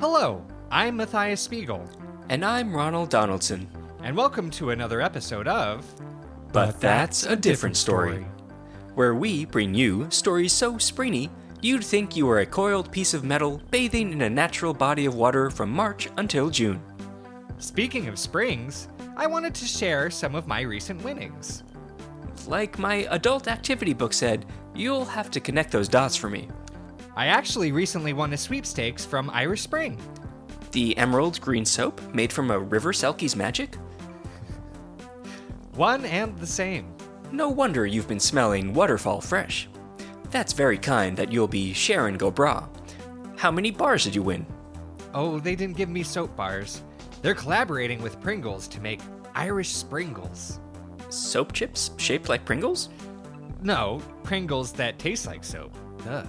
Hello, I'm Matthias Spiegel, And I'm Ronald Donaldson. and welcome to another episode of. But that's a different story. Where we bring you stories so springy, you'd think you were a coiled piece of metal bathing in a natural body of water from March until June. Speaking of springs, I wanted to share some of my recent winnings. Like my adult activity book said, you'll have to connect those dots for me. I actually recently won a sweepstakes from Irish Spring. The emerald green soap made from a river selkie's magic? One and the same. No wonder you've been smelling waterfall fresh. That's very kind that you'll be Sharon Go Bra. How many bars did you win? Oh, they didn't give me soap bars. They're collaborating with Pringles to make Irish Springles. Soap chips shaped like Pringles? No, Pringles that taste like soap. Duh.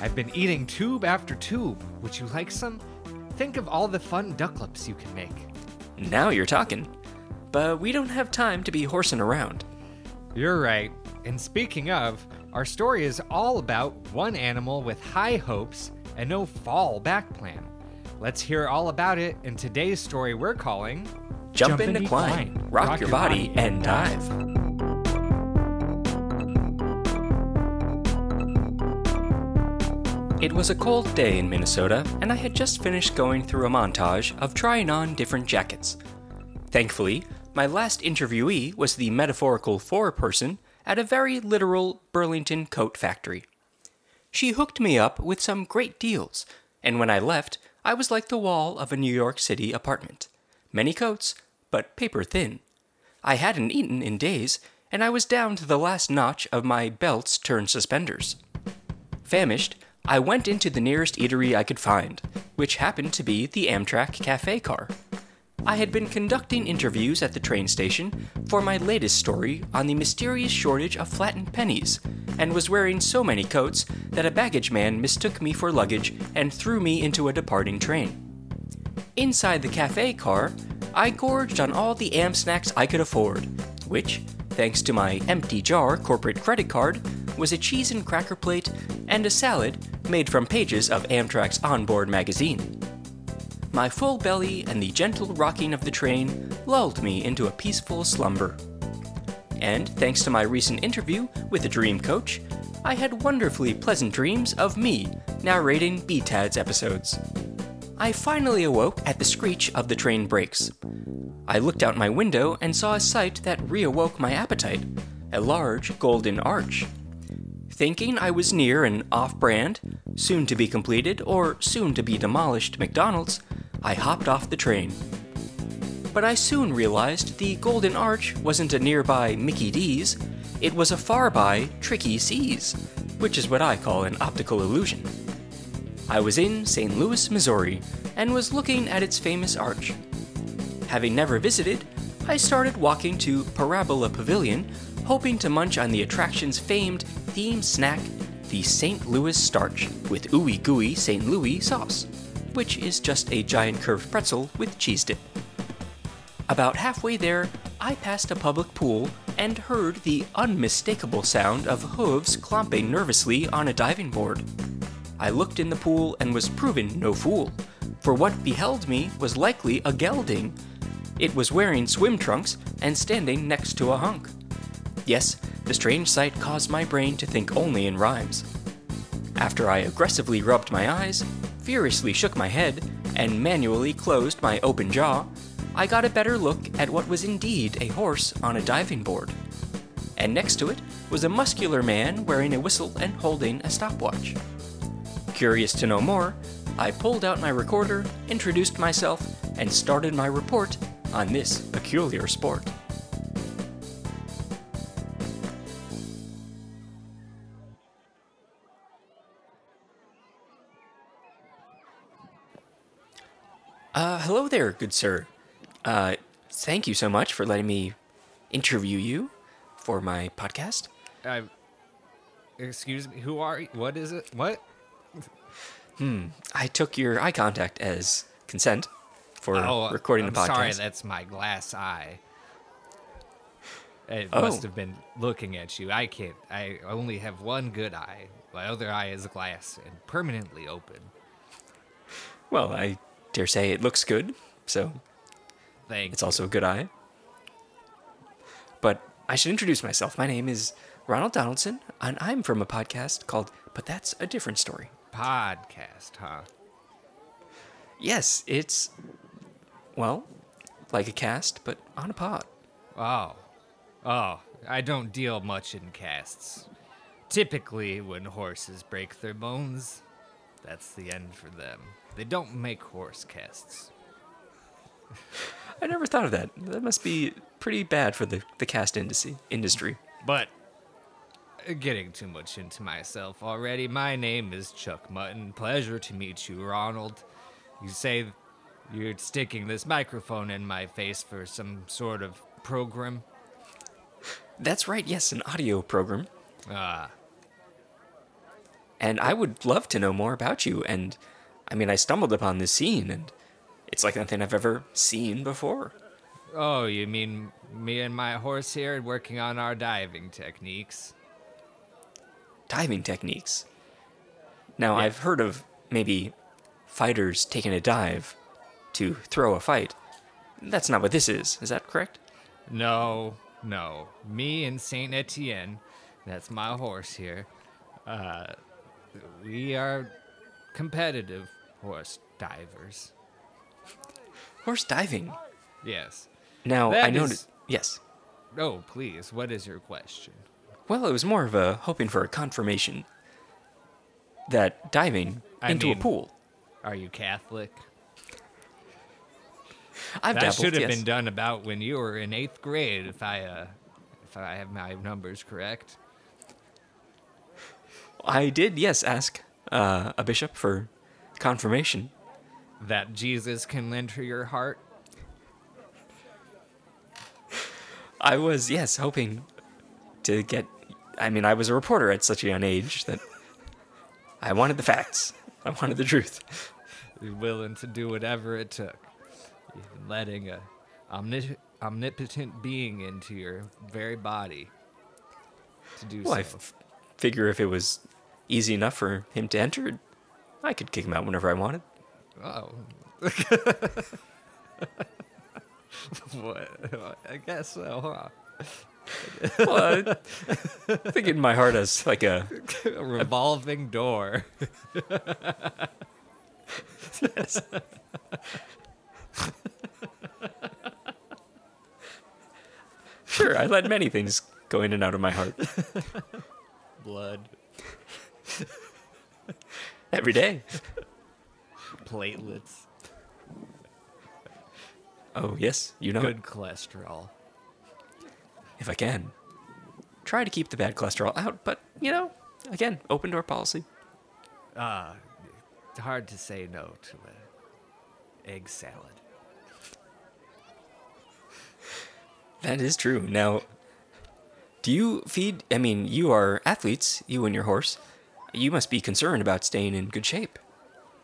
I've been eating tube after tube. Would you like some? Think of all the fun duck lips you can make. Now you're talking. But we don't have time to be horsing around. You're right. And speaking of, our story is all about one animal with high hopes and no fallback plan. Let's hear all about it in today's story we're calling Jump, in, decline, rock, your body, and dive. It was a cold day in Minnesota, and I had just finished going through a montage of trying on different jackets. Thankfully, my last interviewee was the metaphorical four person at a very literal Burlington coat factory. She hooked me up with some great deals, and when I left, I was like the wall of a New York City apartment. Many coats, but paper thin. I hadn't eaten in days, and I was down to the last notch of my belts turned suspenders. Famished, I went into the nearest eatery I could find, which happened to be the Amtrak cafe car. I had been conducting interviews at the train station for my latest story on the mysterious shortage of flattened pennies, and was wearing so many coats that a baggage man mistook me for luggage and threw me into a departing train. Inside the cafe car, I gorged on all the am snacks I could afford, which, thanks to my empty jar corporate credit card, was a cheese and cracker plate and a salad made from pages of Amtrak's onboard magazine. My full belly and the gentle rocking of the train lulled me into a peaceful slumber. And thanks to my recent interview with a dream coach, I had wonderfully pleasant dreams of me narrating BTADS episodes. I finally awoke at the screech of the train brakes. I looked out my window and saw a sight that reawoke my appetite a large golden arch. Thinking I was near an off brand, soon to be completed, or soon to be demolished McDonald's, I hopped off the train. But I soon realized the Golden Arch wasn't a nearby Mickey D's, it was a far by Tricky C's, which is what I call an optical illusion. I was in St. Louis, Missouri, and was looking at its famous arch. Having never visited, I started walking to Parabola Pavilion, hoping to munch on the attraction's famed theme snack, the St. Louis Starch, with ooey gooey St. Louis sauce, which is just a giant curved pretzel with cheese dip. About halfway there, I passed a public pool and heard the unmistakable sound of hooves clomping nervously on a diving board. I looked in the pool and was proven no fool, for what beheld me was likely a gelding. It was wearing swim trunks and standing next to a hunk. Yes, the strange sight caused my brain to think only in rhymes. After I aggressively rubbed my eyes, furiously shook my head, and manually closed my open jaw, I got a better look at what was indeed a horse on a diving board. And next to it was a muscular man wearing a whistle and holding a stopwatch. Curious to know more, I pulled out my recorder, introduced myself, and started my report on this peculiar sport. Hello there, good sir. Uh, thank you so much for letting me interview you for my podcast. I. Excuse me, who are you? What is it? What? I took your eye contact as consent for recording Oh, I'm the podcast. Sorry, that's my glass eye. It Oh. must have been looking at you. I can't. I only have one good eye. My other eye is a glass and permanently open. Well, I dare say it looks good, so Thank it's also a good eye. But I should introduce myself. My name is Ronald Donaldson, and I'm from a podcast called But That's a Different Story. podcast, huh? Yes, it's, well, like a cast, but on a pod. Oh. Oh, I don't deal much in casts. Typically, when horses break their bones, that's the end for them. They don't make horse casts. I never thought of that. That must be pretty bad for the, the cast industry. industry. But uh, getting too much into myself already. My name is Chuck Mutton. Pleasure to meet you, Ronald. You say you're sticking this microphone in my face for some sort of program? That's right, yes, an audio program. Ah, And I would love to know more about you. And I mean, I stumbled upon this scene, and it's like nothing I've ever seen before. oh, you mean me and my horse here working on our diving techniques? Diving techniques. Now, Yeah. I've heard of maybe fighters taking a dive to throw a fight. That's not what this is. Is that correct? No, no. Me and Saint Etienne, that's my horse here. Uh, we are competitive horse divers. Horse diving. Yes. Now, That I is- noticed. Yes. Oh, please. What is your question? Well, it was more of a hoping for a confirmation that diving I into mean- a pool. Are you Catholic? I've done that dabbled, should have yes. been done about when you were in eighth grade, if I uh, if I have my numbers correct. I did, yes, ask uh, a bishop for confirmation. That Jesus can enter your heart. I was, yes, hoping to get. I mean, I was a reporter at such a young age that I wanted the facts. I wanted the truth. willing to do whatever it took. Even letting a omni- omnipotent being into your very body to do Well, I so. f- figure if it was easy enough for him to enter, I could kick him out whenever I wanted. oh. what? I guess so, huh? Well, I think in my heart as like a A revolving door. sure. I let many things go in and out of my heart Blood. every day. Platelets. Oh yes, you know it, Good cholesterol. if I can. Try to keep the bad cholesterol out, but you know, again, open door policy. Ah, it's hard to say no to a egg salad. That is true. Now, do you feed? I mean, you are athletes, you and your horse. You must be concerned about staying in good shape.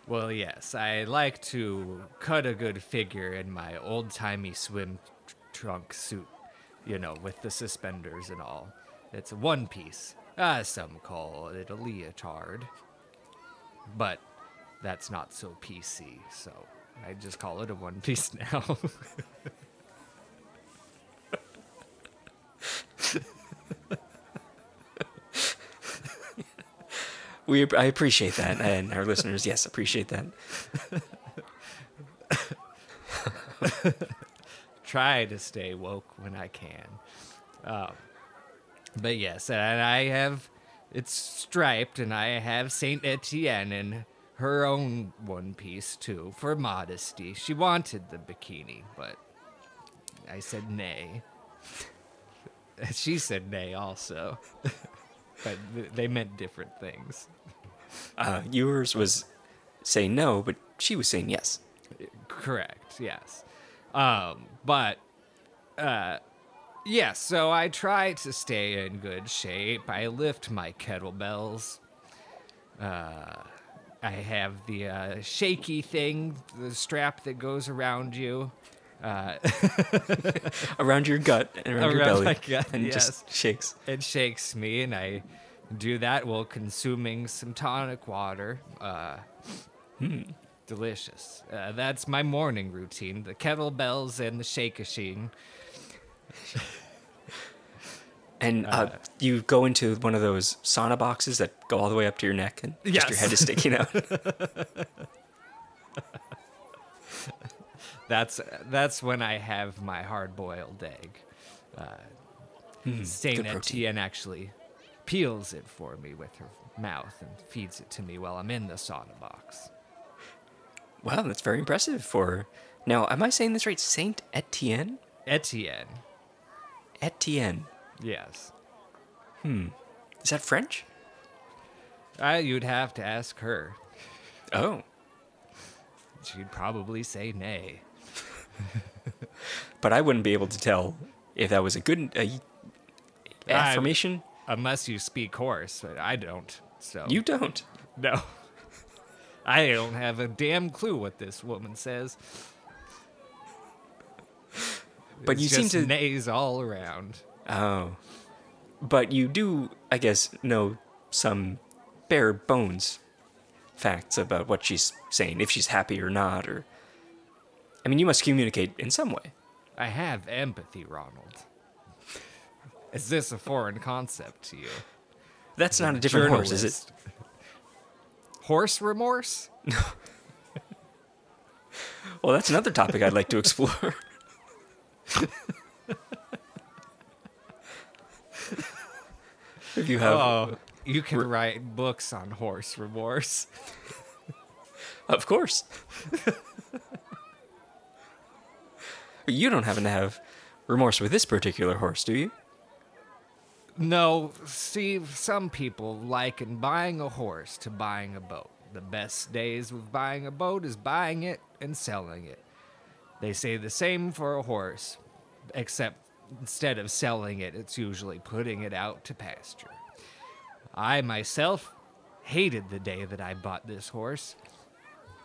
Well, yes, I like to cut a good figure in my old timey swim tr- trunk suit, you know, with the suspenders and all. It's a one piece. Ah, some call it a leotard. But that's not so PC, so I just call it a one piece now. We, I appreciate that, and our listeners, yes, appreciate that. try to stay woke when I can. Um, but yes, and I have it's striped, and I have Saint Etienne in her own one piece too for modesty. She wanted the bikini, but I said nay. she said nay also, but th- they meant different things. Uh, yours was saying no, but she was saying yes. Correct. Yes. Um, but uh, yes. So I try to stay in good shape. I lift my kettlebells. Uh, I have the uh, shaky thing, the strap that goes around you. Uh, Around your gut and around, your belly, gut, and yes. just shakes. it shakes me, and I do that while consuming some tonic water uh, delicious. Uh, that's my morning routine: the kettlebells and the shake machine. And uh, you go into one of those sauna boxes that go all the way up to your neck, and just your head is sticking out. That's that's when I have my hard-boiled egg. Uh, Saint good protein. Etienne actually peels it for me with her mouth and feeds it to me while I'm in the sauna box. wow, that's very impressive. For now, am I saying this right? Saint Etienne. Etienne, Etienne. yes. Hmm. Is that French? Uh, you'd have to ask her. Oh, She'd probably say nay. but I wouldn't be able to tell if that was a good affirmation. Unless you speak horse, but I don't. So You don't. no. I don't have a damn clue what this woman says. But It's you seem to. nays all around. Oh. But you do, I guess, know some bare bones facts about what she's saying, if she's happy or not, or. I mean, you must communicate in some way. I have empathy, Ronald. Is this a foreign concept to you? That's not a different horse, is it? Horse remorse? No. Well, that's another topic I'd like to explore. if you have, Oh, you can write books on horse remorse. of course. you don't happen to have remorse with this particular horse, do you? No, see, some people liken buying a horse to buying a boat. The best days with buying a boat is buying it and selling it. They say the same for a horse, except instead of selling it, it's usually putting it out to pasture. I myself hated the day that I bought this horse,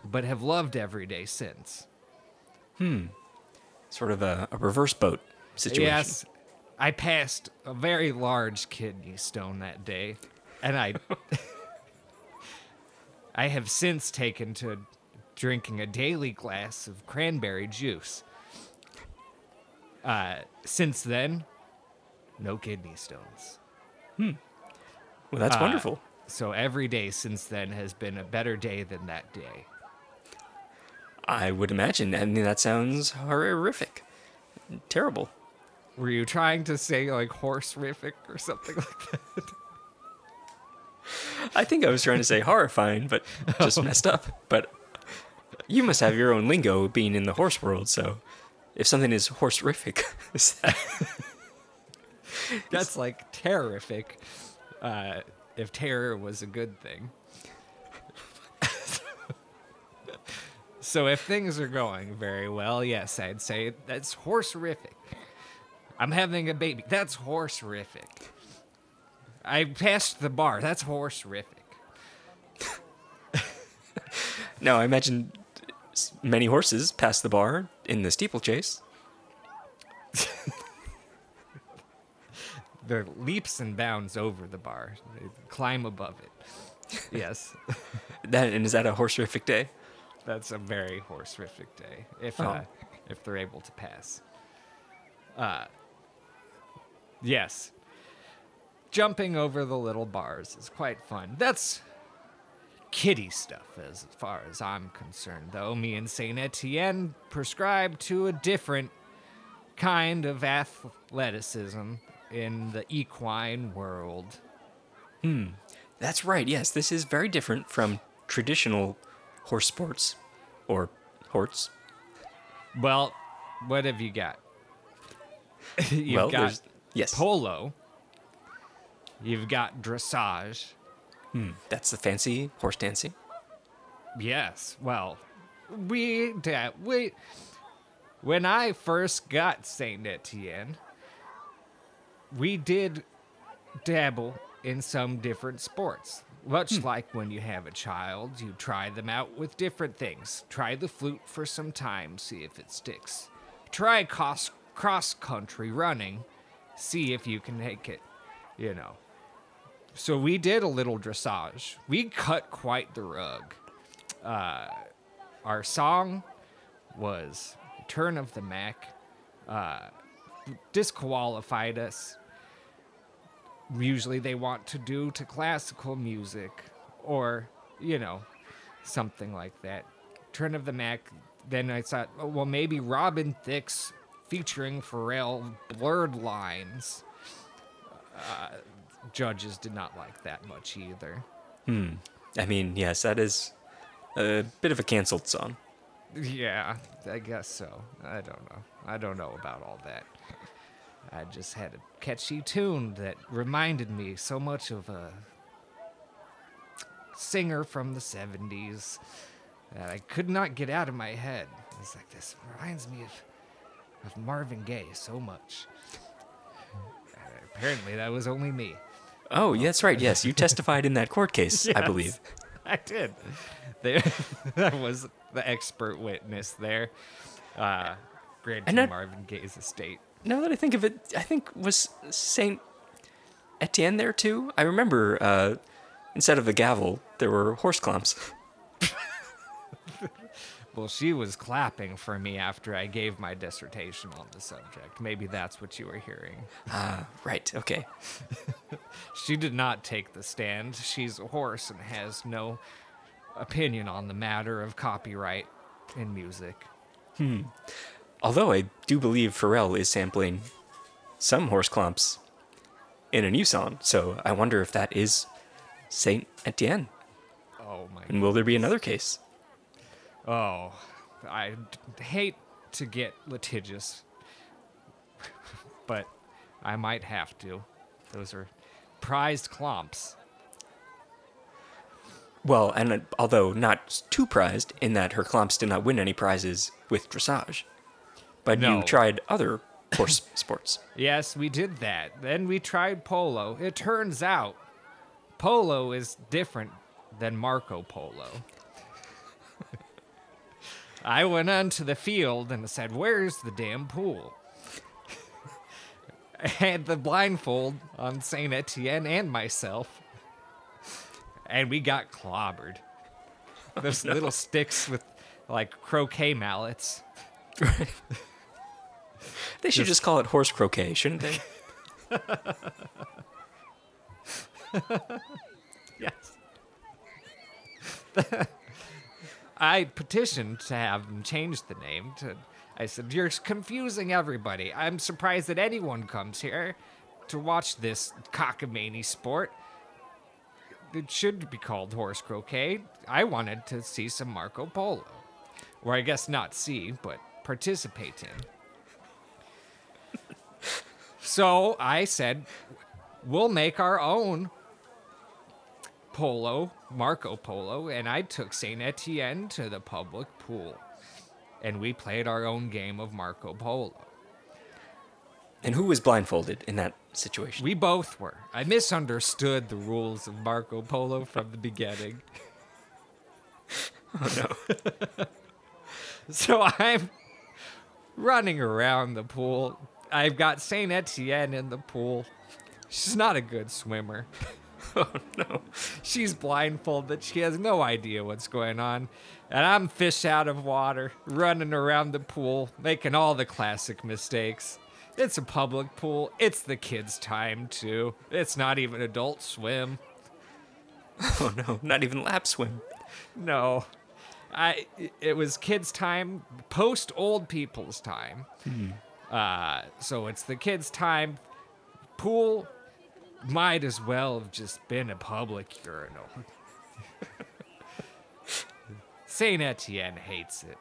but have loved every day since. Hmm. Sort of a, a reverse boat situation. Yes, I passed a very large kidney stone that day, and I I have since taken to drinking a daily glass of cranberry juice. Uh, since then, no kidney stones. Hmm. Well, that's Uh, wonderful. So every day since then has been a better day than that day. I would imagine. I mean, that sounds horrific. Terrible. Were you trying to say like horse horrific or something like that? I think I was trying to say horrifying, but just messed up. But you must have your own lingo being in the horse world, so if something is horse horrific, is that That's like terrific. Uh, if terror was a good thing. So if things are going very well, yes, I'd say that's horse horrific. I'm having a baby. That's horrific. I passed the bar. That's horrific. now I imagine many horses pass the bar in the steeplechase. They're leaps and bounds over the bar. They climb above it. Yes. That and is that a horse horrific day? That's a very horrific day if Oh. uh, if they're able to pass. Uh, yes, jumping over the little bars is quite fun. That's kiddie stuff as far as I'm concerned, though. Me and Saint Etienne prescribe to a different kind of athleticism in the equine world. Hmm. That's right. Yes, this is very different from traditional horse sports or horse. Well, what have you got? You've well, got yes, polo. You've got dressage. Hmm, that's the fancy horse dancing. Yes. Well, we da- we when I first got Saint Etienne, we did dabble in some different sports. Much like when you have a child, you try them out with different things. Try the flute for some time, see if it sticks. Try cross cross country running, see if you can make it. You know. So we did a little dressage. We cut quite the rug. Uh, our song was Turn of the Mac, uh, disqualified us. Usually they want to do to classical music or, you know, something like that. Turn of the Mac. Then I thought, oh, well, maybe Robin Thicke's featuring Pharrell blurred lines. Uh, judges did not like that much either. Hmm. I mean, yes, that is a bit of a canceled song. Yeah, I guess so. I don't know. I don't know about all that. I just had a catchy tune that reminded me so much of a singer from the 70s that I could not get out of my head. It's like, this reminds me of, of Marvin Gaye so much. Uh, apparently, that was only me. Oh, yeah, that's right. Yes, you testified in that court case, I believe. I did. There, that was the expert witness there. Uh, granted And that- Marvin Gaye's estate. Now that I think of it, I think was Saint Etienne there too. I remember uh, instead of a gavel, there were horse clomps. Well, she was clapping for me after I gave my dissertation on the subject. Maybe that's what you were hearing. Ah, right. Okay. She did not take the stand. She's a horse and has no opinion on the matter of copyright in music. Although I do believe Pharrell is sampling some horse clumps in a new song, so I wonder if that is Saint Etienne. Oh my And will there be another case? Oh, I d- hate to get litigious, but I might have to. Those are prized clumps. Well, and uh, although not too prized, in that her clumps did not win any prizes with dressage, but No. you tried other horse sports. Yes, we did that. Then we tried polo. It turns out polo is different than Marco Polo. I went onto the field and said, Where's the damn pool? I had the blindfold on Saint Etienne and myself, and we got clobbered. Those little sticks with like croquet mallets. They should just call it horse croquet, shouldn't they? Yes. I petitioned to have them change the name to. I said, You're confusing everybody. I'm surprised that anyone comes here to watch this cockamamie sport. It should be called horse croquet. I wanted to see some Marco Polo. Or I guess not see, but participate in. So I said, We'll make our own Polo, Marco Polo, and I took Saint Etienne to the public pool. And we played our own game of Marco Polo. And who was blindfolded in that situation? We both were. I misunderstood the rules of Marco Polo from the beginning. oh no. So I'm running around the pool. I've got Saint Etienne in the pool. She's not a good swimmer. oh no. She's blindfolded. She has no idea what's going on. And I'm fish out of water, running around the pool, making all the classic mistakes. It's a public pool. It's the kids' time, too. It's not even adult swim. Oh no. Not even lap swim. No. I it was kids' time, post old people's time. Hmm. Uh, so it's the kids' time. Pool might as well have just been a public urinal. Saint Etienne hates it.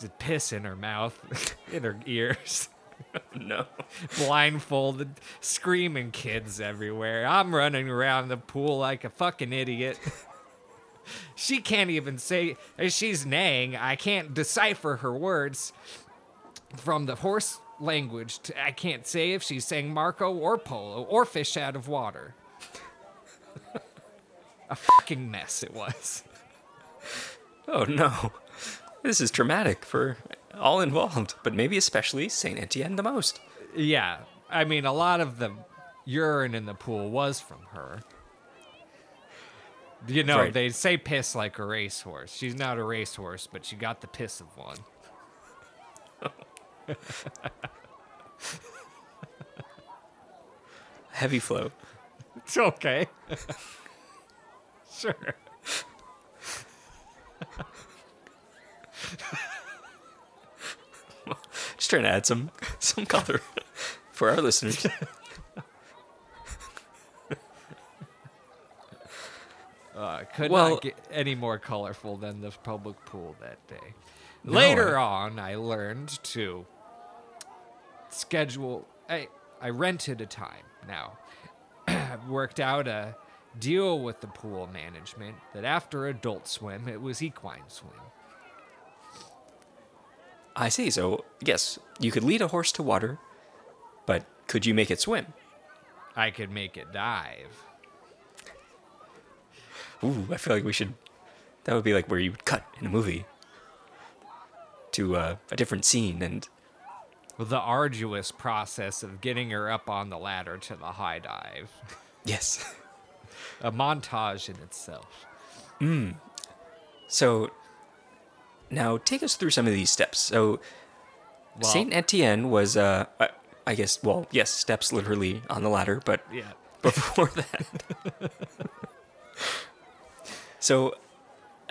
Just piss in her mouth, in her ears, No. blindfolded, screaming kids everywhere. I'm running around the pool like a fucking idiot. She can't even say she's neighing. I can't decipher her words from the horse language. To, I can't say if she's saying Marco or Polo or fish out of water. A fucking mess it was. Oh no. This is traumatic for all involved, but maybe especially Saint Etienne the most. Yeah, I mean, a lot of the urine in the pool was from her. You know, Right. they say piss like a racehorse. She's not a racehorse, but she got the piss of one. Heavy flow. It's okay. sure. Just trying to add some some color for our listeners. Uh, could Well- not get any more colorful than the public pool that day. Later on, I learned to schedule. I I rented a time now. I've worked out a deal with the pool management that after adult swim, it was equine swim. I see. So yes, you could lead a horse to water, but could you make it swim? I could make it dive. Ooh, I feel like we should. That would be like where you would cut in a movie to uh, a different scene, and The arduous process of getting her up on the ladder to the high dive. yes. A montage in itself. So now take us through some of these steps. So Well, Saint Etienne was, uh, I- I guess, well, yes, steps literally on the ladder, but Yeah. before that. so,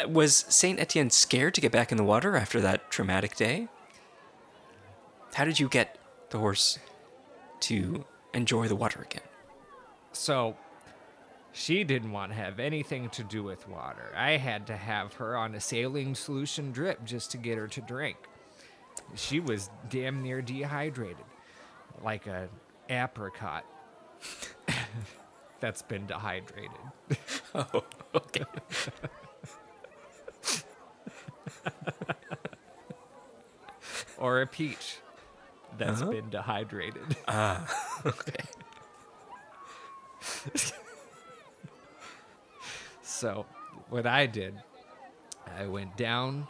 uh, was Saint Etienne scared to get back in the water after that traumatic day? How did you get the horse to enjoy the water again? So she didn't want to have anything to do with water. I had to have her on a saline solution drip just to get her to drink. She was damn near dehydrated, like a apricot that's been dehydrated. Oh, okay. or a peach that's been dehydrated. Ah, okay. So, what I did, I went down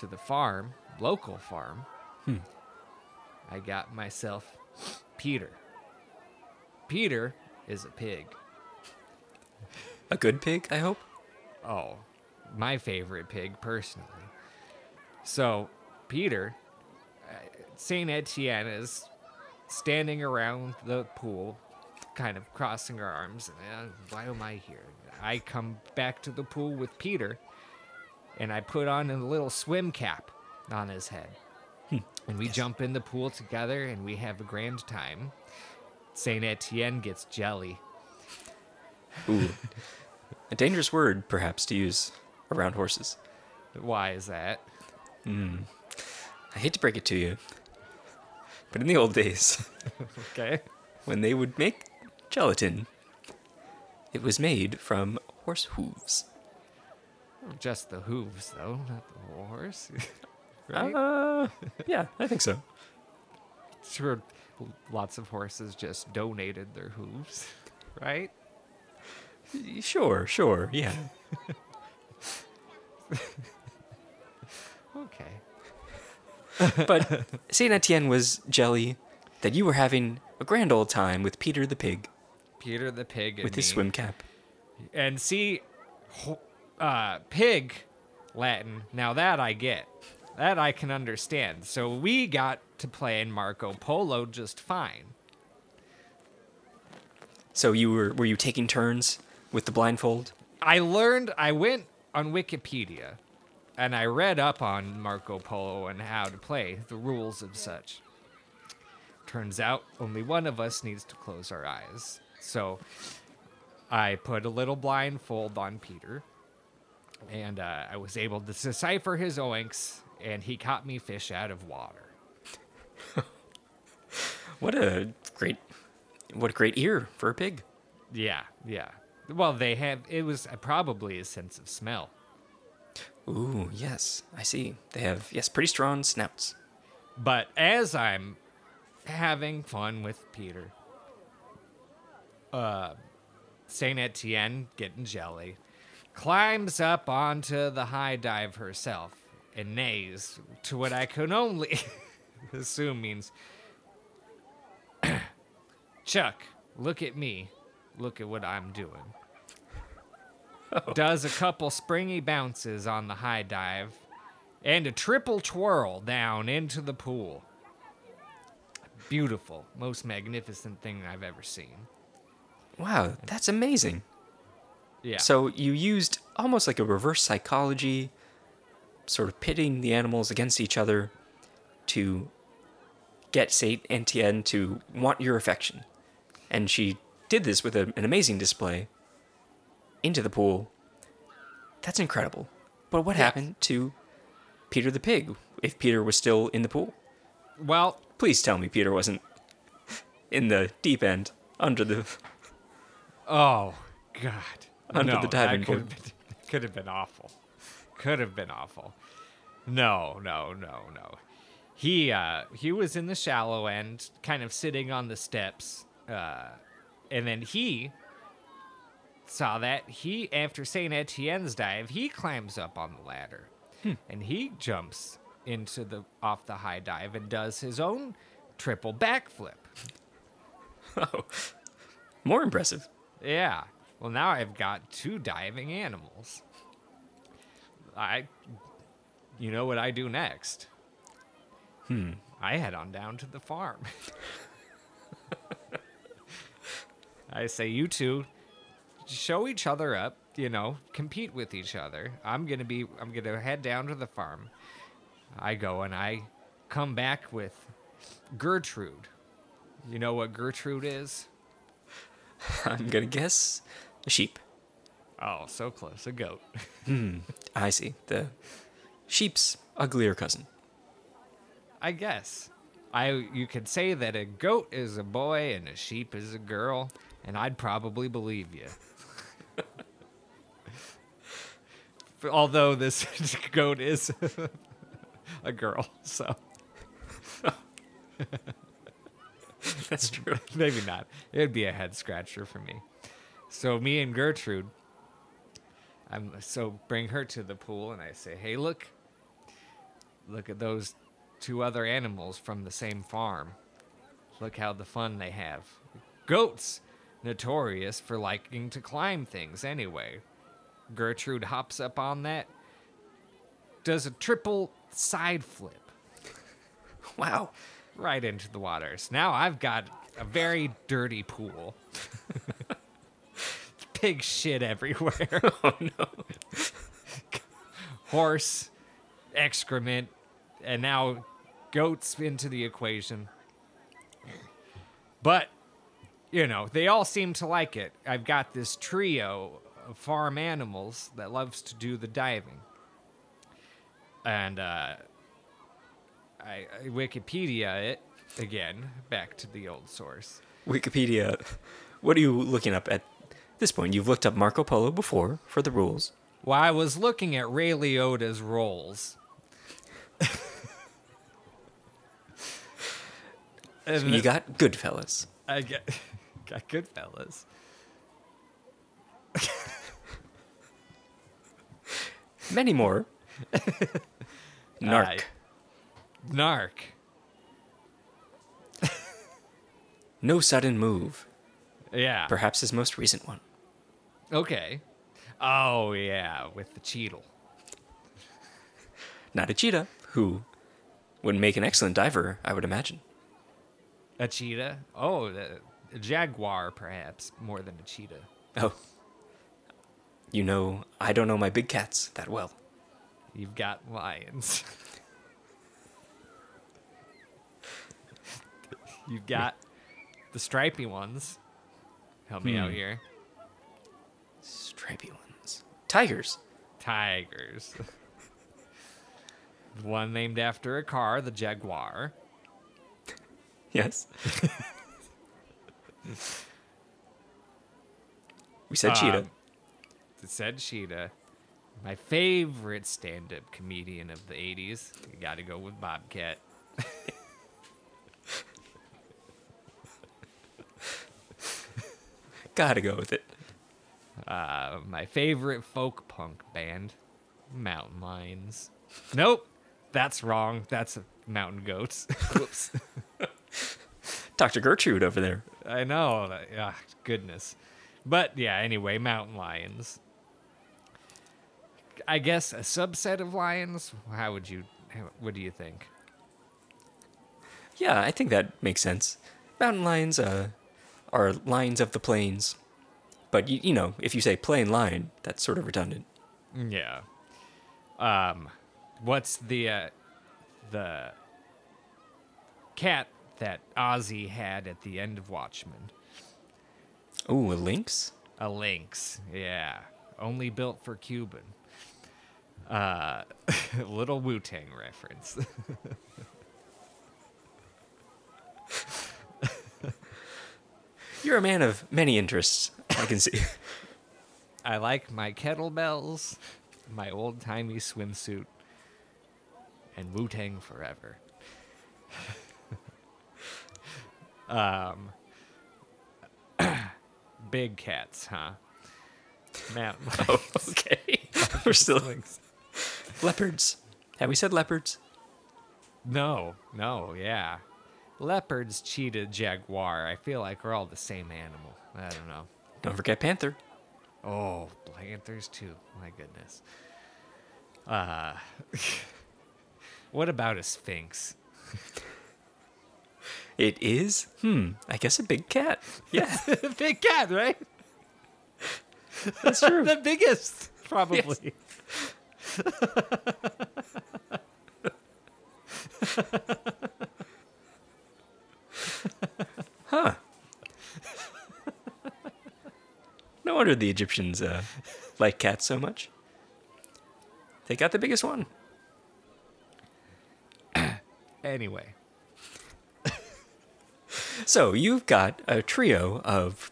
to the farm, local farm. I got myself Peter. Peter is a pig. A good pig, I hope? Oh, my favorite pig personally. So, Peter, Saint Etienne is standing around the pool, kind of crossing her arms. And, uh, why am I here? I come back to the pool with Peter, and I put on a little swim cap on his head. And we jump in the pool together, and we have a grand time. Saint Etienne gets jelly. Ooh. A dangerous word, perhaps, to use around horses. Why is that? I hate to break it to you, but in the old days, Okay. when they would make gelatin, it was made from horse hooves. Just the hooves, though, not the horse. right? Uh, yeah, I think so. sure, lots of horses just donated their hooves, right? Sure, sure, yeah. Okay. But Saint Etienne was jelly that you were having a grand old time with Peter the pig Peter the pig and with his me. swim cap. And see, ho- uh, pig Latin. Now that I get, that I can understand. So we got to play in Marco Polo just fine. So you were were you taking turns with the blindfold? I learned, I went on Wikipedia and I read up on Marco Polo and how to play, the rules of such. Turns out only one of us needs to close our eyes. So I put a little blindfold on Peter and uh, I was able to decipher his oinks and he caught me fish out of water. What a great what a great ear for a pig. Yeah, yeah. Well, they have, it was probably a sense of smell. Ooh, yes, I see. They have yes, pretty strong snouts. But as I'm having fun with Peter, uh, Saint Etienne getting jelly, climbs up onto the high dive herself and neighs to what I can only assume means, Chuck, look at me. Look at what I'm doing. does a couple springy bounces on the high dive, and a triple twirl down into the pool. Beautiful, most magnificent thing I've ever seen. Wow, that's amazing. Yeah. So you used almost like a reverse psychology, sort of pitting the animals against each other to get Saint Etienne to want your affection. And she did this with a, an amazing display into the pool. That's incredible. But what Yeah. happened to Peter the pig if Peter was still in the pool? well, Please tell me Peter wasn't in the deep end under the oh God, Under no, the diving could board. have been, could have been awful. Could have been awful. No, no, no, no. He uh he was in the shallow end, kind of sitting on the steps, uh, and then he saw that he after Saint Etienne's dive, he climbs up on the ladder, and he jumps into the off the high dive and does his own triple backflip. Oh, more impressive. Yeah. Well, now I've got two diving animals. I. You know what I do next? Hmm. I head on down to the farm. I say, you two, show each other up, you know, compete with each other. I'm going to be, I'm going to head down to the farm. I go and I come back with Gertrude. You know what Gertrude is? I'm gonna guess a sheep. Oh, so close. A goat. Hmm. I see. The sheep's uglier cousin. I guess. I you could say that a goat is a boy and a sheep is a girl, and I'd probably believe you. Although this goat is a girl, so That's true. maybe not. It'd be a head scratcher for me. So me and Gertrude, I'm so bring her to the pool and I say, "Hey, look, look at those two other animals from the same farm. Look how the fun they have. Goats, notorious for liking to climb things anyway. Gertrude hops up on that, does a triple side flip Wow. right into the waters. Now I've got a very dirty pool. Pig shit everywhere. Oh no. Horse excrement, and now goats into the equation. But, you know, they all seem to like it. I've got this trio of farm animals that loves to do the diving. And, uh, I, I Wikipedia it again, back to the old source. Wikipedia. What are you looking up at this point? You've looked up Marco Polo before for the rules. Well, I was looking at Ray Liotta's roles. and You got Goodfellas. I get got Goodfellas. Many more. Narc. Aye. Narc. No sudden move. Yeah. Perhaps his most recent one. Okay. Oh yeah, with the Cheadle. Not a cheetah, who would make an excellent diver, I would imagine. A cheetah. Oh, a jaguar, perhaps more than a cheetah. Oh. You know, I don't know my big cats that well. You've got lions. You've got the stripy ones. Help me out Hmm. here. Stripy ones. Tigers. Tigers. One named after a car, the Jaguar. Yes. we said cheetah. Um, It said Cheetah. My favorite stand up comedian of the 80s. You gotta go with Bobcat. Gotta go with it. Uh, my favorite folk punk band, Mountain Lions. Nope, that's wrong. That's Mountain Goats. Whoops. Dr. Gertrude over there. I know. Ah, goodness. But yeah, anyway, Mountain Lions. I guess a subset of lions. How would you? How, what do you think? Yeah, I think that makes sense. Mountain lions uh, are lions of the plains. But, you, you know, if you say plain lion, that's sort of redundant. Yeah. Um, what's the uh, the cat that Ozzy had at the end of Watchmen? Ooh, a lynx? A lynx. Yeah. Only built for Cuban. Uh, little Wu Tang reference. You're a man of many interests, I can see. I like my kettlebells, my old timey swimsuit, and Wu Tang forever. um, big cats, huh? Oh, okay. We're still leopards. Have we said leopards? No, no, yeah. Leopards, cheetah, jaguar. I feel like we're all the same animal. I don't know. Don't forget panther. Oh, panthers too. My goodness. Uh, what about a sphinx? It is, hmm, I guess a big cat. Yeah, Big cat, right? that's true. the biggest, probably. Huh. no wonder the Egyptians uh, like cats so much. They got the biggest one. Anyway, So you've got a trio of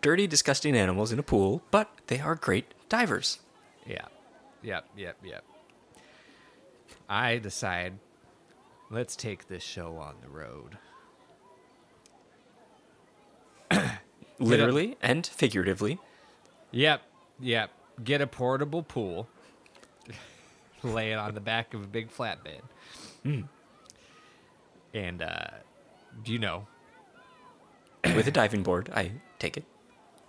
dirty, disgusting animals in a pool, but they are great divers. yeah. Yep, yep, yep. I decide let's take this show on the road. Literally and figuratively. Yep, yep. Get a portable pool, lay it on the back of a big flatbed. And, uh, you know, with a diving board, I take it.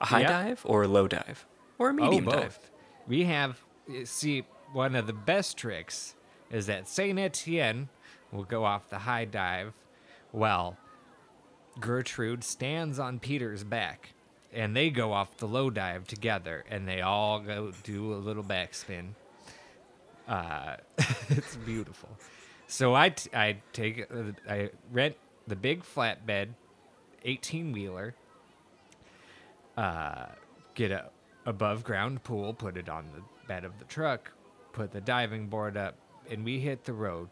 A high Yep. dive or a low dive? Or a medium oh, dive? We have, see, one of the best tricks is that Saint Etienne will go off the high dive while Gertrude stands on Peter's back. And they go off the low dive together, and they all go do a little backspin. Uh, it's beautiful. So I, t- I take uh, I rent the big flatbed, eighteen wheeler. Uh, get a above ground pool, put it on the bed of the truck, put the diving board up, and we hit the road.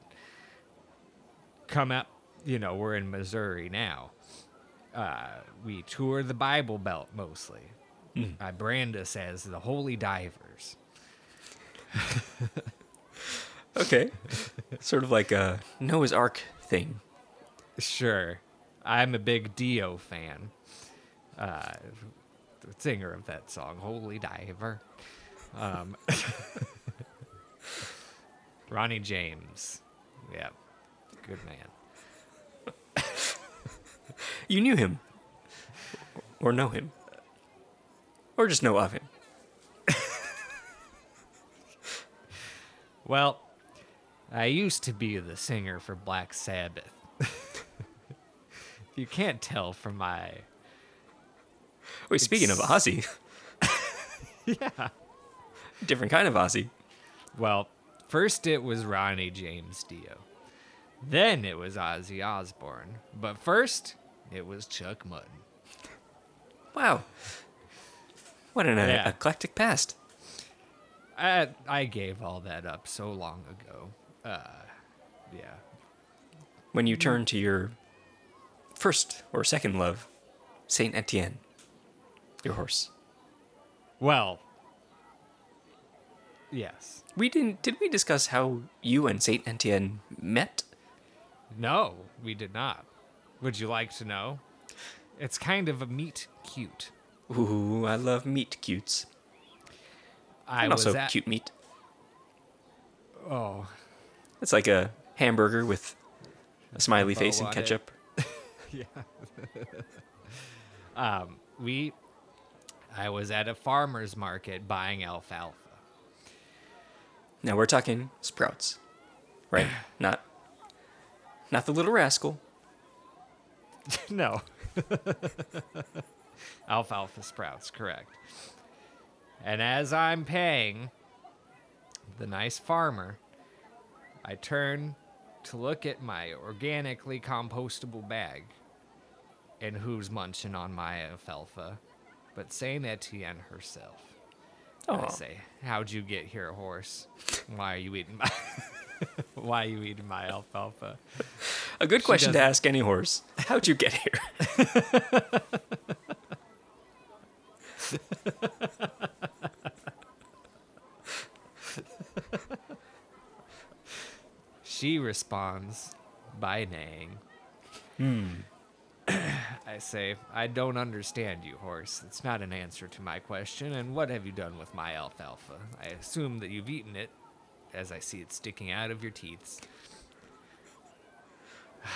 Come up, you know, we're in Missouri now. Uh, we tour the Bible Belt mostly. I brand us as the Holy Divers. Okay. sort of like a Noah's Ark thing. Sure. I'm a big Dio fan. Uh, the singer of that song, Holy Diver. Um, Ronnie James. Yeah. Good man. You knew him. Or know him. Or just know of him. Well, I used to be the singer for Black Sabbath. You can't tell from my. Wait, speaking of It's- Ozzy, Yeah. different kind of Ozzy. Well, first it was Ronnie James Dio. Then it was Ozzy Osbourne. But first, it was Chuck Mutton. Wow. What an uh, Yeah. eclectic past. I, I gave all that up so long ago. Uh, yeah. When you turn to your first or second love, Saint Etienne, your horse. Well, yes. We didn't. Did we discuss how you and Saint Etienne met? No, we did not. Would you like to know? It's kind of a meet cute. Ooh, I love meat cutes. I and was also at, cute meat. Oh, It's like a hamburger with a smiley face and ketchup. yeah. um, we, I was at a farmer's market buying alfalfa. Now we're talking sprouts, right? not, not the little rascal. no. Alfalfa sprouts, correct. And as I'm paying the nice farmer, I turn to look at my organically compostable bag. And who's munching on my alfalfa? But Saint Etienne herself. I Oh, say, how'd you get here, horse? Why are you eating my Why are you eating my alfalfa? a good question to doesn't- ask any horse. How'd you get here? She responds by neighing. Hmm. I say, I don't understand you, horse. It's not an answer to my question. And what have you done with my alfalfa? I assume that you've eaten it, as I see it sticking out of your teeth.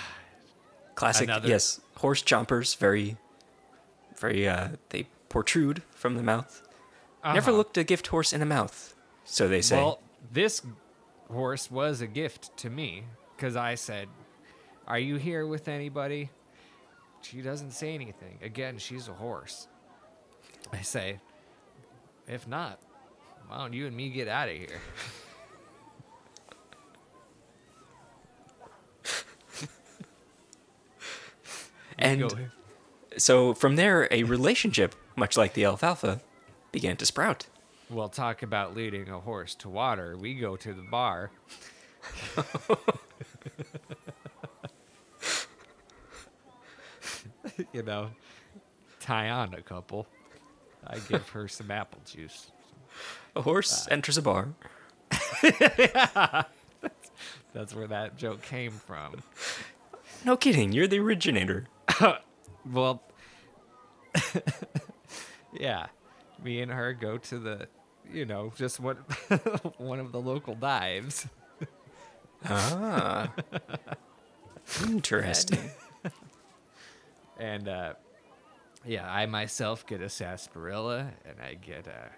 Classic, Another- yes. Horse chompers, very, very, uh, they protrude from the mouth. Never Uh-huh. looked a gift horse in the mouth, so they say. Well, this horse was a gift to me because I said, Are you here with anybody? She doesn't say anything. Again, she's a horse. I say, If not, why don't you and me get out of here? and so from there, a relationship, much like the alfalfa, began to sprout. We'll talk about leading a horse to water. We go to the bar. you know, tie on a couple. I give her some apple juice. A horse enters a bar. That's where that joke came from. No kidding, you're the originator. Well, yeah, me and her go to the, you know, just one one of the local dives. Ah. Interesting. And uh, yeah, I myself get a sarsaparilla, and I get a.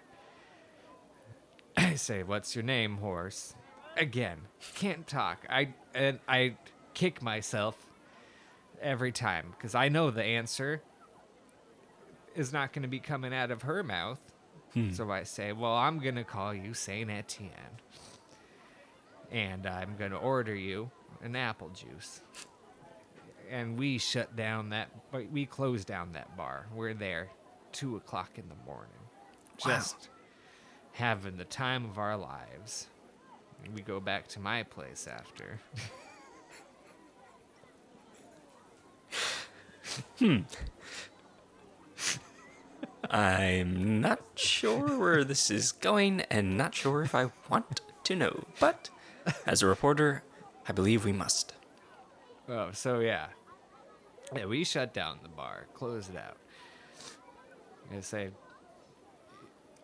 I say, "What's your name, horse?" Again, can't talk. I and I kick myself every time because I know the answer is not going to be coming out of her mouth. So I say, "Well, I'm going to call you Saint Etienne, and I'm going to order you an apple juice." And we shut down that we closed down that bar we're there two o'clock in the morning Wow. just having the time of our lives And we go back to my place after hmm. I'm not sure where this is going and not sure if I want to know, but as a reporter, I believe we must. oh so yeah yeah we shut down the bar closed it out and say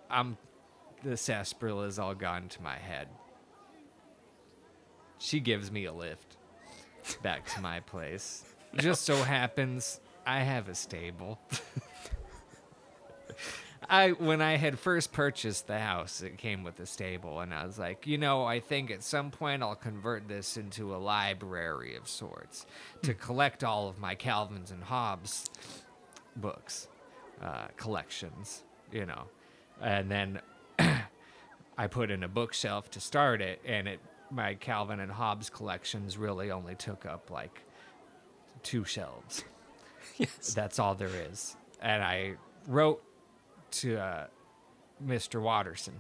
i'm the sarsaparilla is all gone to my head she gives me a lift back to my place. Just so happens I have a stable. I when I had first purchased the house, it came with a stable, and I was like, you know, I think at some point I'll convert this into a library of sorts to collect all of my Calvin's and Hobbes books, uh, collections, you know, and then I put in a bookshelf to start it, and it my Calvin and Hobbes collections really only took up like two shelves. Yes. That's all there is. And I wrote to uh, Mr. Watterson,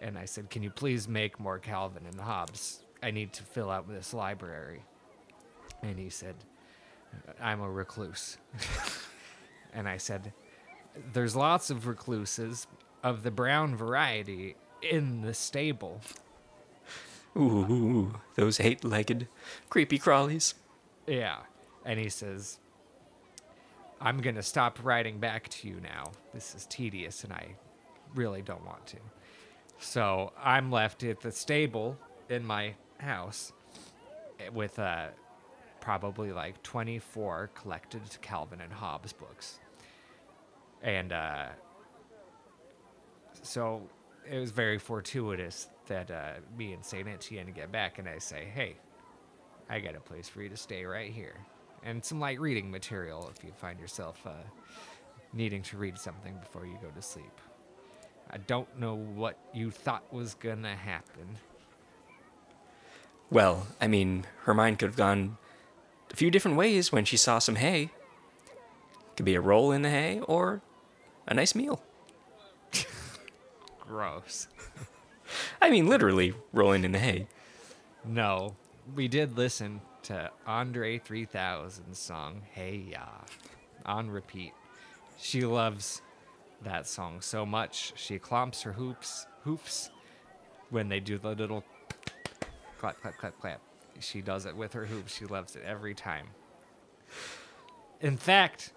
and I said, "Can you please make more Calvin and Hobbes? I need to fill out this library." And he said, "I'm a recluse." and I said, "There's lots of recluses of the brown variety in the stable." Ooh, those eight-legged creepy crawlies. Yeah. And he says, I'm going to stop writing back to you now. This is tedious and I really don't want to. So I'm left at the stable in my house with uh, probably like 24 collected Calvin and Hobbes books. And uh, so it was very fortuitous that uh, me and Saint Etienne get back, and I say, "Hey, I got a place for you to stay right here, and some light reading material if you find yourself uh, needing to read something before you go to sleep." I don't know what you thought was gonna happen. Well, I mean, her mind could have gone a few different ways when she saw some hay. Could be a roll in the hay or a nice meal. Gross. I mean, literally rolling in the hay. No, we did listen to Andre 3000's song "Hey Ya" on repeat. She loves that song so much she clomps her hoops hoofs when they do the little clap clap clap clap. She does it with her hoops. She loves it every time. In fact,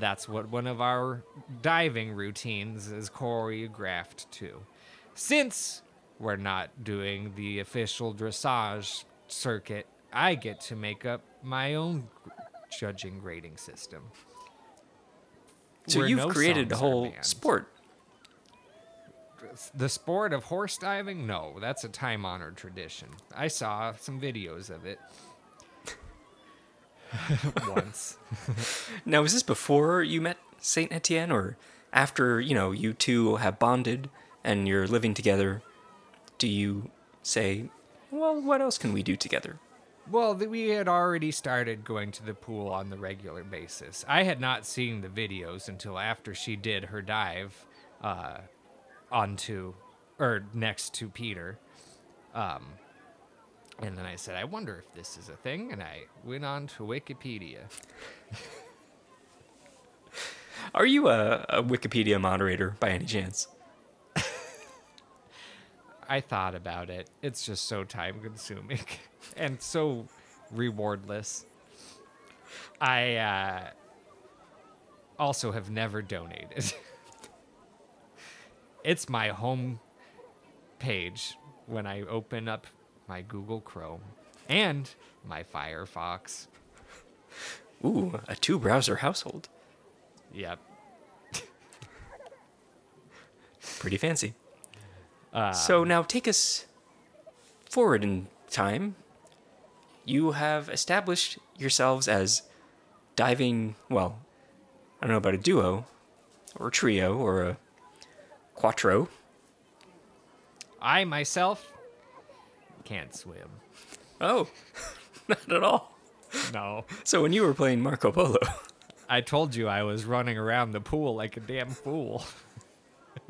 that's what one of our diving routines is choreographed to. Since we're not doing the official dressage circuit, I get to make up my own gr- judging grading system. So you've no created a whole sport. The sport of horse diving? No, that's a time honored tradition. I saw some videos of it once. Now, is this before you met Saint Etienne, or after you know you two have bonded and you're living together? Do you say, "Well, what else can we do together"? Well, we had already started going to the pool on the regular basis. I had not seen the videos until after she did her dive uh, onto or next to Peter. Um, and then I said, I wonder if this is a thing. And I went on to Wikipedia. Are you a, a Wikipedia moderator by any chance? I thought about it. It's just so time consuming and so rewardless. I uh, also have never donated. it's my home page when I open up my Google Chrome and my Firefox. Ooh, a two browser household. Yep. Pretty fancy. Uh, so now take us forward in time. You have established yourselves as diving, well, I don't know about a duo, or a trio, or a quattro. I myself can't swim. Oh, not at all. No. So when you were playing Marco Polo, I told you I was running around the pool like a damn fool.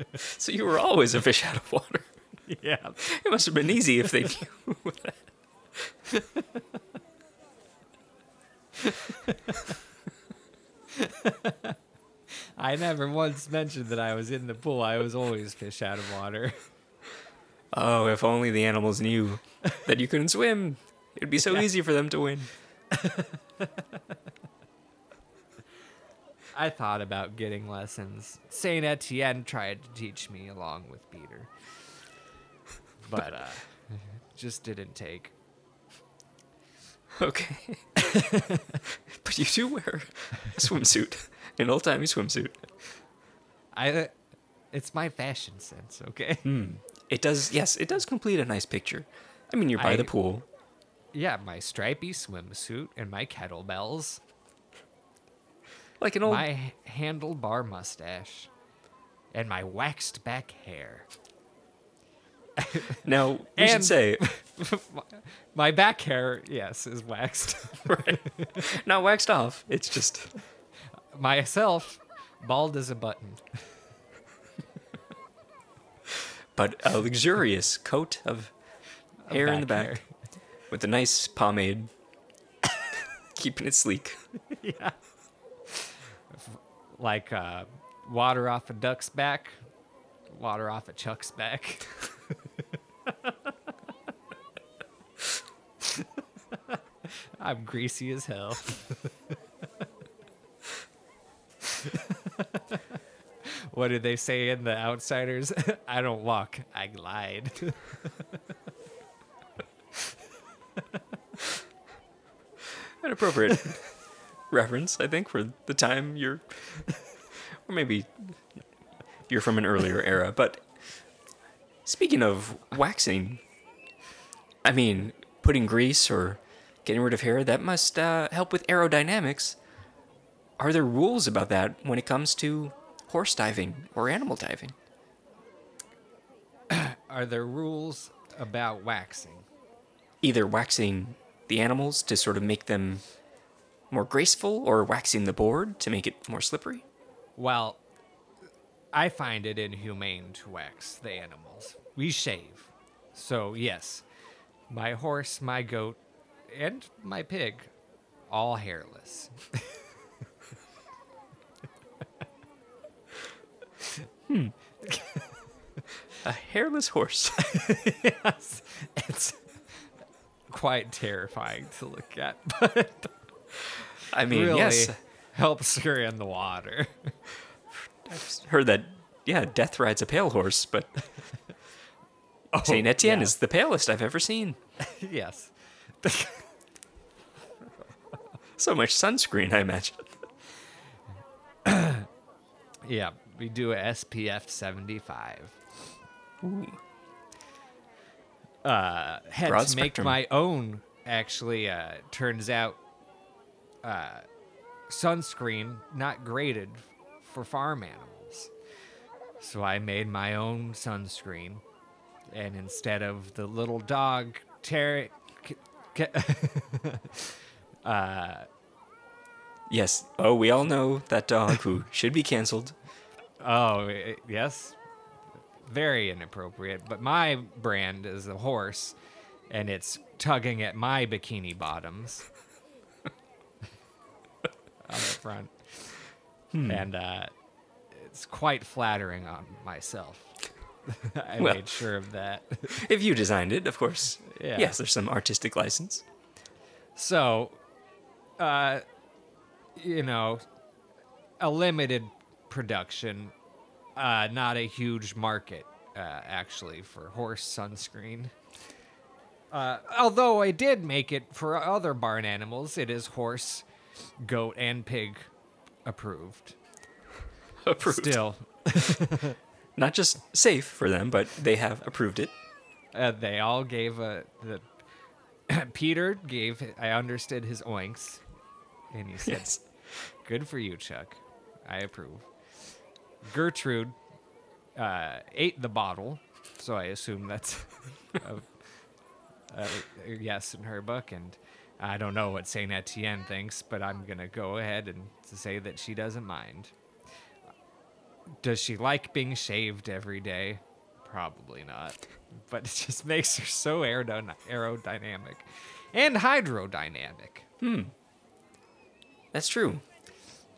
so you were always a fish out of water. yeah. It must have been easy if they knew that. I never once mentioned that I was in the pool. I was always fish out of water. Oh, if only the animals knew that you couldn't swim. It'd be so easy for them to win. I thought about getting lessons. Saint Etienne tried to teach me along with Peter, but uh, just didn't take. Okay. but you do wear a swimsuit, an old timey swimsuit. I, it's my fashion sense. Okay. It does, yes, it does complete a nice picture. I mean, you're by the pool. Yeah, my stripy swimsuit and my kettlebells, Like an old. my handlebar mustache, and my waxed back hair. Now, we should say, My back hair, yes, is waxed. right. not waxed off. It's just. Myself, bald as a button. But a luxurious coat of hair in the back back hair. with a nice pomade, keeping it sleek. yeah. Like uh, water off a duck's back, water off a chuck's back. I'm greasy as hell. what did they say in The Outsiders? I don't walk, I glide. An appropriate reference, I think, for the time you're. Or maybe you're from an earlier era, but Speaking of waxing, I mean, putting grease or getting rid of hair, that must uh, help with aerodynamics. Are there rules about that when it comes to horse diving or animal diving? Are there rules about waxing? Either waxing the animals to sort of make them more graceful or waxing the board to make it more slippery? Well, I find it inhumane to wax the animals. We shave. So, yes, my horse, my goat, and my pig, all hairless. hmm. A hairless horse. yes, it's quite terrifying to look at, but I mean, really yes, helps her in the water. I've heard that. Yeah, death rides a pale horse, but Saint Etienne yeah. is the palest I've ever seen. yes. So much sunscreen, I imagine. Yeah, we do a SPF 75. Uh, had Broad to make my own. Actually, uh, turns out, uh, sunscreen not graded for farm animals. So I made my own sunscreen, and instead of the little dog Terry, Yes. Oh, we all know that dog who should be canceled. Oh, i- yes. Very inappropriate. But my brand is a horse, and it's tugging at my bikini bottoms on the front. And uh, it's quite flattering on myself. I Well. made sure of that. If you designed it, of course. Yeah. Yes, there's some artistic license. So, uh, you know, a limited production, uh, not a huge market, uh, actually, for horse sunscreen. Uh, although I did make it for other barn animals, it is horse, goat, and pig approved. Approved. Still, Not just safe for them, but they have approved it. uh, they all gave a. The, Peter gave, I understood his oinks, and he said, Yes. Good for you, Chuck. I approve. Gertrude uh, ate the bottle, so I assume that's a, a, a yes in her book. And I don't know what Saint Etienne thinks, but I'm gonna go ahead and say that she doesn't mind. Does she like being shaved every day? Probably not. But it just makes her so aerodynamic and hydrodynamic. Hmm. That's true.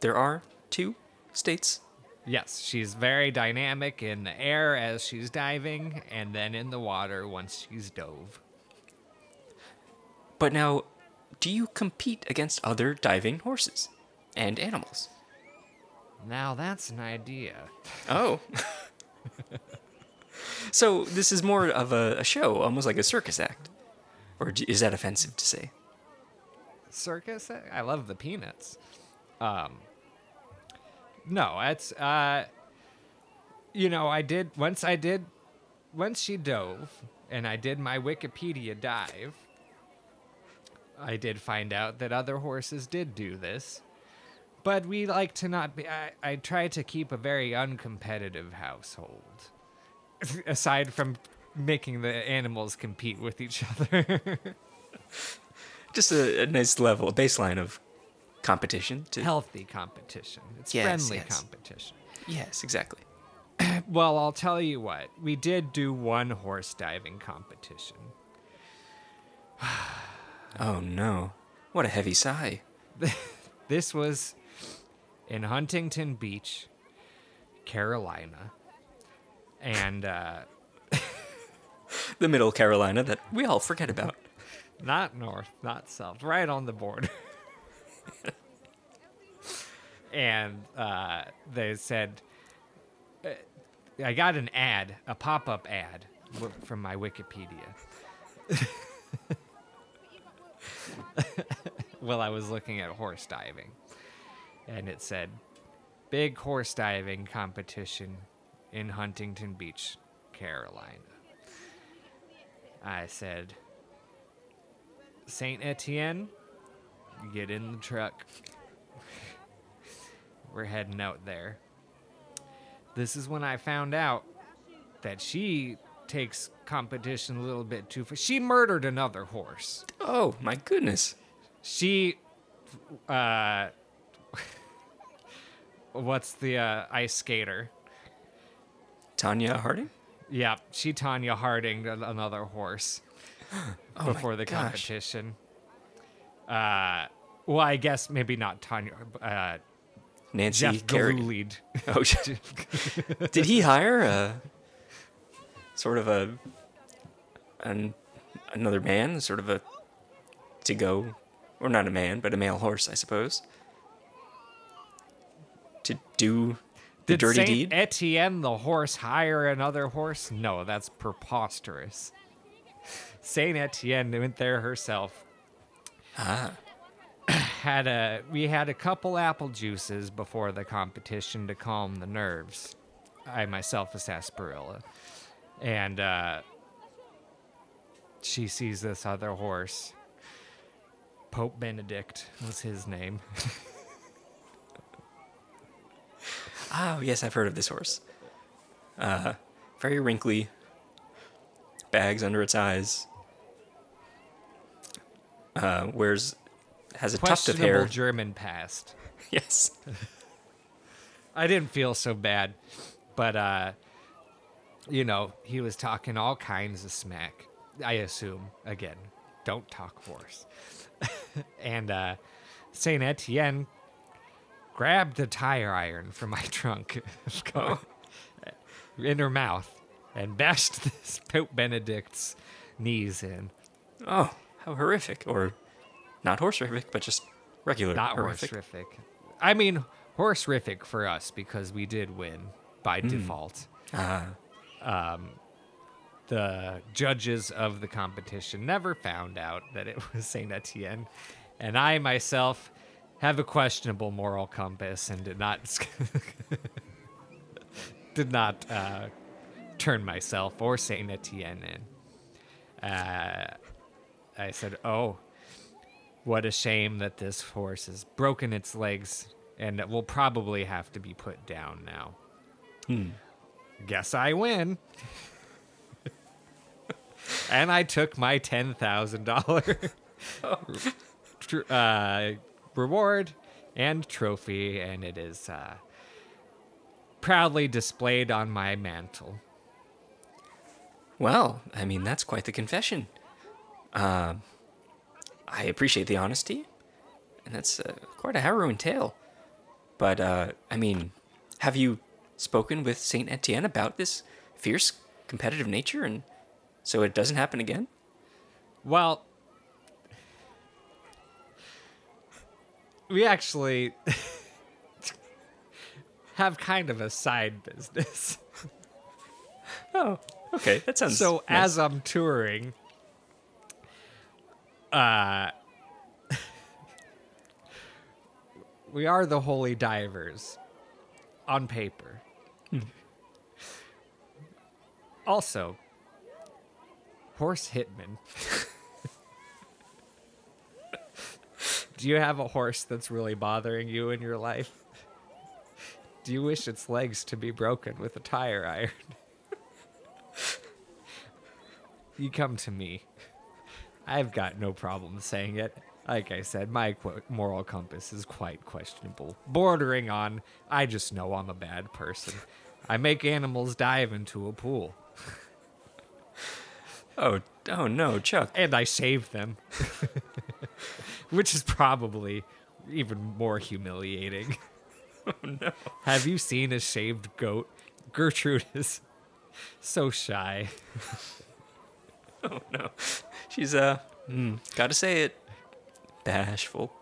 There are two states. Yes, she's very dynamic in the air as she's diving, and then in the water once she's dove. But now, do you compete against other diving horses and animals? Now that's an idea. Oh. so this is more of a, a show, almost like a circus act. Or d- is that offensive to say? Circus? I love the peanuts. Um, no, it's uh, you know, I did once. I did once she dove, and I did my Wikipedia dive. I did find out that other horses did do this, but we like to not be. I, I try to keep a very uncompetitive household, aside from making the animals compete with each other. Just a, a nice level, a baseline of competition. To, Healthy competition. It's Yes, friendly yes. competition. Yes, exactly. Well, I'll tell you what. We did do one horse diving competition. Oh no. What a heavy sigh. This was in Huntington Beach, Carolina. And uh, The middle Carolina that we all forget about. not north, not south, right on the border. and uh, they said, uh, I got an ad, a pop up ad from my Wikipedia. while I was looking at horse diving. And it said, Big horse diving competition in Huntington Beach, Carolina. I said, Saint Etienne, get in the truck. We're heading out there. This is when I found out that she takes competition a little bit too far. She murdered another horse. Oh, my goodness. She, uh, what's the uh, ice skater? Tonya Harding? Yeah, she Tonya Harding another horse Oh before the gosh. competition. Uh, well, I guess maybe not Tonya. Uh, Nancy Jeff. Galoulid. Oh, did he hire a sort of a an another man, sort of a to go, or not a man, but a male horse, I suppose, to do the Did dirty Saint deed? Etienne the horse hire another horse? No, that's preposterous. Saint Etienne went there herself. ah, Had a we had a couple apple juices before the competition to calm the nerves. I myself a sarsaparilla, and uh, she sees this other horse. Pope Benedict was his name. oh yes, I've heard of this horse. Uh, very wrinkly, bags under its eyes. Uh, wears has a tuft of hair. German past. yes. I didn't feel so bad, but uh, you know, he was talking all kinds of smack. I assume again, don't talk horse. and uh, Saint Etienne grabbed the tire iron from my trunk in her mouth and bashed this Pope Benedict's knees in. Oh, how horrific. Or not horse horrific, but just regular Not horrific. horrific. I mean, horse horrific for us because we did win by default. Ah, the judges of the competition never found out that it was Saint Etienne, and I myself have a questionable moral compass and did not did not uh, turn myself or Saint Etienne in. Uh, I said, "Oh, what a shame that this horse has broken its legs and it will probably have to be put down now." Guess I win. and I took my ten thousand dollar uh, reward and trophy, and it is uh, proudly displayed on my mantle. well, I mean, that's quite the confession. Uh, I appreciate the honesty, and that's uh, quite a harrowing tale. But, uh, I mean, have you spoken with Saint Etienne about this fierce competitive nature, and so it doesn't happen again? Well, we actually have kind of a side business. Oh, okay, that sounds so nice. as I'm touring, uh, we are the holy divers on paper. also, horse hitman. Do you have a horse that's really bothering you in your life? Do you wish its legs to be broken with a tire iron? you come to me. I've got no problem saying it. Like I said, my qu- moral compass is quite questionable, bordering on I just know I'm a bad person. I make animals dive into a pool, oh, oh no, Chuck. and I save them, which is probably even more humiliating. Oh no. Have you seen a shaved goat? Gertrude is so shy. Oh no. She's uh, mm, gotta say it, bashful.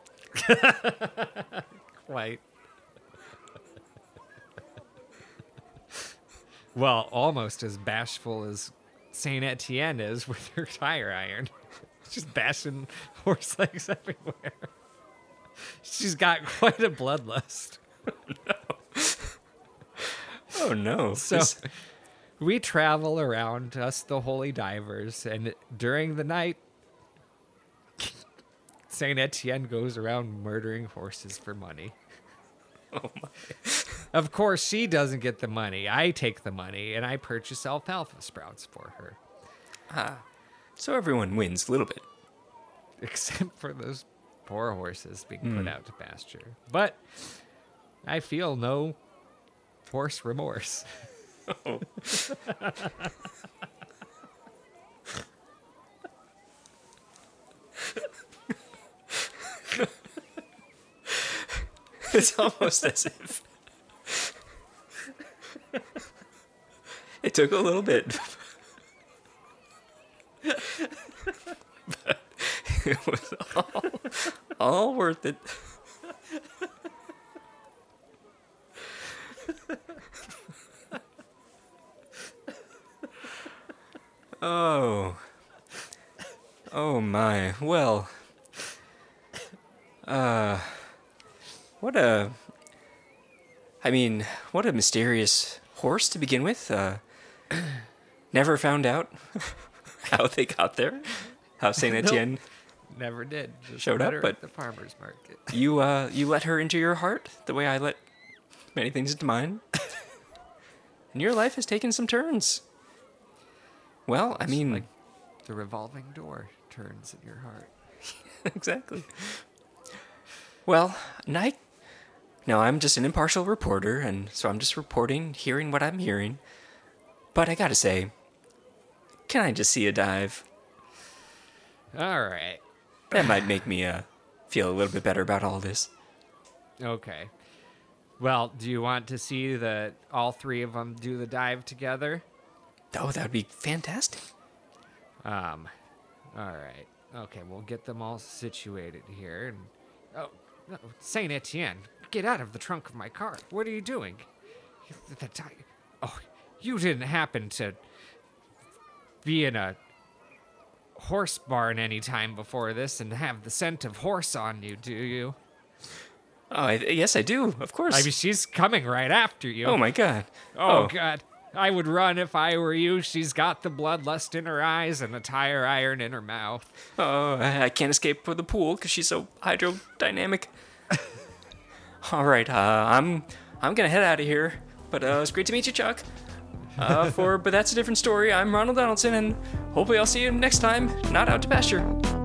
Quite. Well, almost as bashful as Saint Etienne is with her tire iron. Just bashing horse legs everywhere. She's got quite a bloodlust. Oh no. So This- we travel around us, the holy divers, and during the night, Saint Etienne goes around murdering horses for money. Oh my. Of course, she doesn't get the money. I take the money and I purchase alfalfa sprouts for her, Ah. So everyone wins a little bit. except for those poor horses being put out to pasture. But I feel no horse remorse. It's almost as if it took a little bit, but it was all, all worth it. Oh. Oh my. Well. Uh. What a. I mean, what a mysterious horse to begin with. Uh, never found out how they got there. How Saint Nope. Etienne, Never did. Just Showed up, but- at the farmer's market. you uh, you let her into your heart the way I let many things into mine, and your life has taken some turns. Well, I mean, like the revolving door turns in your heart. exactly. Well, night. No, I'm just an impartial reporter, and so I'm just reporting, hearing what I'm hearing. But I gotta say, can I just see a dive? All right. That might make me uh, feel a little bit better about all this. Okay. Well, do you want to see the all three of them do the dive together? Oh, that would be fantastic. Um, all right. Okay, we'll get them all situated here. And oh, no, Saint Etienne, get out of the trunk of my car. What are you doing? The ti- oh, you didn't happen to be in a horse barn any time before this and have the scent of horse on you, do you? Oh, I, yes, I do. Of course. I mean, she's coming right after you. oh my god. Oh, oh. God. I would run if I were you. She's got the bloodlust in her eyes and a tire iron in her mouth. Oh, I I can't escape for the pool because she's so hydrodynamic. All right, uh, I'm I'm gonna head out of here. But uh, it's great to meet you, Chuck. Uh, for but that's a different story. I'm Ronald Donaldson, and hopefully I'll see you next time. Not out to pasture.